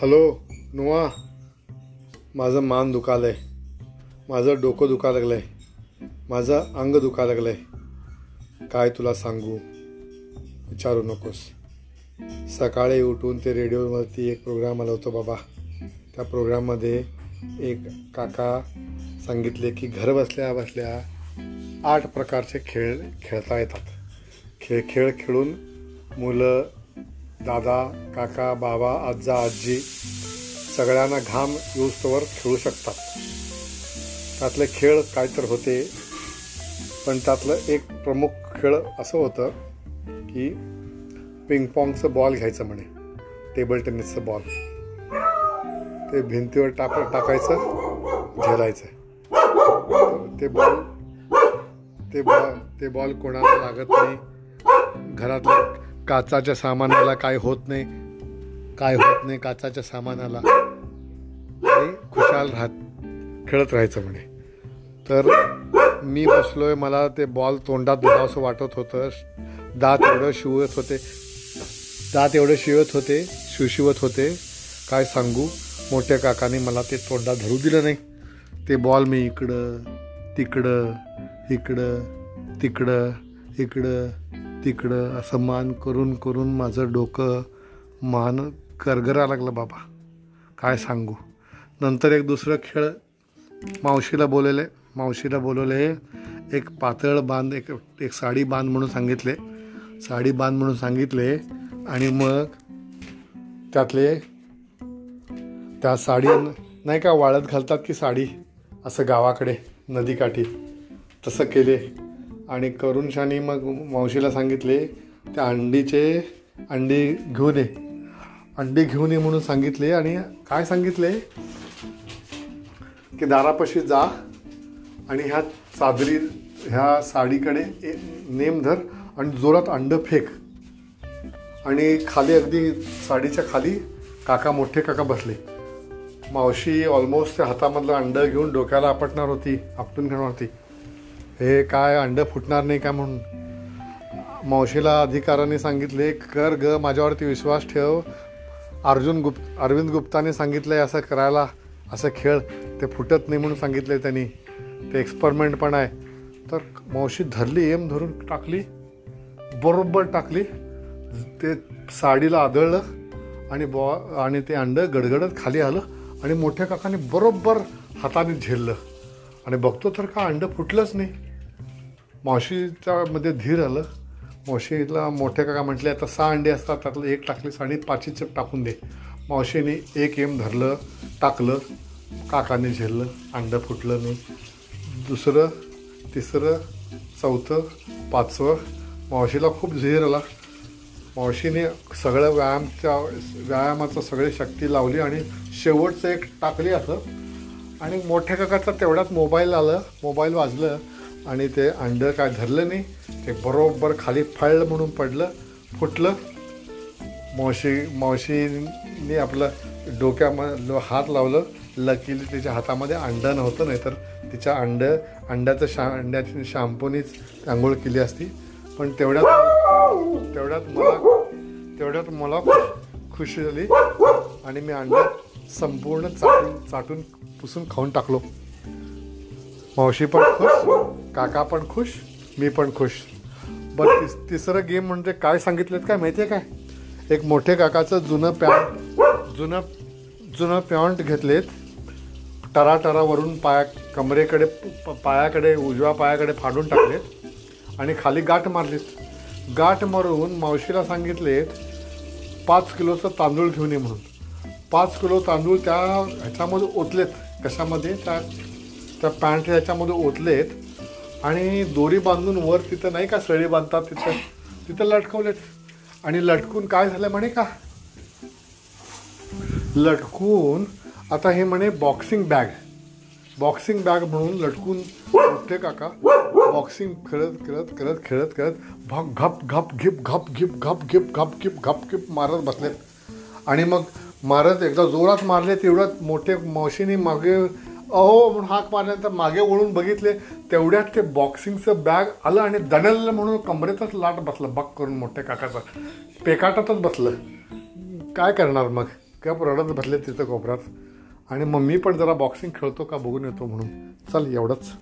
Hello नुआ. माझं मान दुखालं आहे माझं डोकं दुखा आहे माझं अंग दुखा आहे काय तुला सांगू? विचारू नकोस. सकाळी उठून ते रेडिओवरती एक प्रोग्राम आला होता बाबा. त्या प्रोग्राममध्ये एक काका सांगितले की घर बसल्या बसल्या आठ प्रकारचे खेळ खेळता येतात. खेळ खेळ खेळून मुलं दादा काका बाबा आजा आजी सगळ्यांना घाम येऊस्तवर खेळू शकतात. त्यातले खेळ काय तर होते पण त्यातलं एक प्रमुख खेळ असं होतं की पिंगपॉंगचं बॉल घ्यायचं म्हणे टेबल टेनिसचं बॉल ते भिंतीवर टाक टाकायचं झेलायचं. ते बॉल ते बॉल ते बॉल कोणाला लागत नाही. घरातल्या काचाच्या सामानाला काय होत नाही. काय होत नाही काचाच्या सामानाला. आणि खुशाल राहत खेळत राहायचं म्हणे. तर मी बसलोय मला ते बॉल तोंडात दिलावंसं वाटत होतं. दात एवढं शिवत होते. दात एवढं शिवत होते शिवशिवत होते. काय सांगू मोठ्या काकाने मला ते तोंडात धरू दिलं नाही. ते बॉल मी इकडं तिकडं इकडं तिकडं इकडं तिकडं असं मान करून करून माझं डोकं मान गरगरा लागलं बाबा. काय सांगू? नंतर एक दुसरं खेळ मावशीला बोलवले. मावशीला बोलवले एक पातळ बांध एक एक साडी बांध म्हणून सांगितले. साडी बांध म्हणून सांगितले आणि मग त्यातले त्या साडी नाही का वाळत घालतात की साडी? असं गावाकडे नदीकाठी तसं केले. आणि करुणशाने मग मावशीला सांगितले त्या अंडीचे अंडी घेऊन ये. अंडी घेऊन ये म्हणून सांगितले आणि काय सांगितले? की दारापाशी जा आणि ह्या चादरी ह्या साडीकडे नेम धर आणि जोरात अंड फेक. आणि खाली अगदी साडीच्या खाली काका मोठे काका बसले. मावशी ऑलमोस्ट त्या हातामधलं अंड घेऊन डोक्याला आपटणार होती आपटून घेणार होती. हे काय अंड फुटणार नाही का म्हणून? मावशीला अधिकाराने सांगितले कर ग माझ्यावरती विश्वास ठेव. अर्जुन गुप्त अरविंद गुप्ताने सांगितलं आहे असं करायला असं खेळ ते फुटत नाही म्हणून सांगितलं आहे त्यांनी. ते एक्सपेरिमेंट पण आहे. तर मावशी धरली एम धरून टाकली बरोबर टाकली. ते साडीला आदळलं आणि बॉ आणि ते अंडं गडगडत खाली आलं आणि मोठ्या काकाने बरोबर हाताने झेललं. आणि बघतो तर का अंडं फुटलंच नाही. मावशीच्या मध्ये धीर आलं. मावशीला मोठ्या काका म्हटले आता सहा अंडे असतात त्यातलं एक टाकली साडी चप टाकून दे. मावशीने एक एम धरलं टाकलं काकाने झेललं अंडं फुटलं नाही. दुसरं तिसरं चौथं पाचवं मावशीला खूप झेर आला. मावशीने सगळं व्यायामच्या व्यायामाचं सगळी शक्ती लावली आणि शेवटचं एक टाकली असं. आणि मोठ्या काकाचा तेवढ्यात मोबाईल आलं मोबाईल वाजलं. आणि ते अंडं काय धरलं नाही ते बरोबर खाली फळलं म्हणून पडलं फुटलं. मावशी मावशीने आपलं डोक्यामध्ये हात लावलं लकीली तिच्या हातामध्ये अंडं नव्हतं नाहीतर तिच्या अंड अंड्याचं शा अंड्याची शॅम्पूनीच आंघोळ केली असती. पण तेवढ्यात तेवढ्यात मला तेवढ्यात मला खुशी झाली आणि मी अंडं संपूर्ण चाटून चाटून पुसून खाऊन टाकलो. मावशी पण खुश. काका पण खुश मी पण खुश. बरं तिस तिसरं गेम म्हणजे काय सांगितलेत काय माहिती आहे काय? एक मोठे काकाचं जुनं पॅन्ट जुनं जुनं पॅन्ट घेतलेत. टराटरावरून पाया कमरेकडे पायाकडे उजव्या पायाकडे फाडून टाकलेत आणि खाली गाठ मारलीत. गाठ मारून मावशीला सांगितलेत पाच किलोचं तांदूळ घेऊन ये म्हणून. पाच किलो तांदूळ त्या ह्याच्यामध्ये ओतलेत. कशामध्ये? त्या त्या पॅन्ट ह्याच्यामध्ये ओतलेत. आणि दोरी बांधून वर तिथं नाही का सळी बांधतात तिथं. तिथं लटकवलेत. आणि लटकून काय झालं म्हणे का? लटकून आता हे म्हणे बॉक्सिंग बॅग बॉक्सिंग बॅग म्हणून लटकून उठते काका. बॉक्सिंग खेळत खेळत खेळत खेळत खेळत भग घप घप घिप घप घिप घप घिप घप घिप घप घिप मारत बसलेत. आणि मग मारत एकदा जोरात मारले तेवढ्यात मोठे मावशीने मागे अहो म्हणून हाक मारल्यानंतर मागे वळून बघितले तेवढ्यात ते बॉक्सिंगचं बॅग आलं आणि दणलं म्हणून कमरेतच लाट बसलं बक करून मोठ्या काकाचं. पेकाटातच बसलं. काय करणार मग? गप रडत बसले तिथं कोपऱ्यात. आणि मम्मी पण जरा बॉक्सिंग खेळतो का बघून येतो म्हणून. चल एवढंच.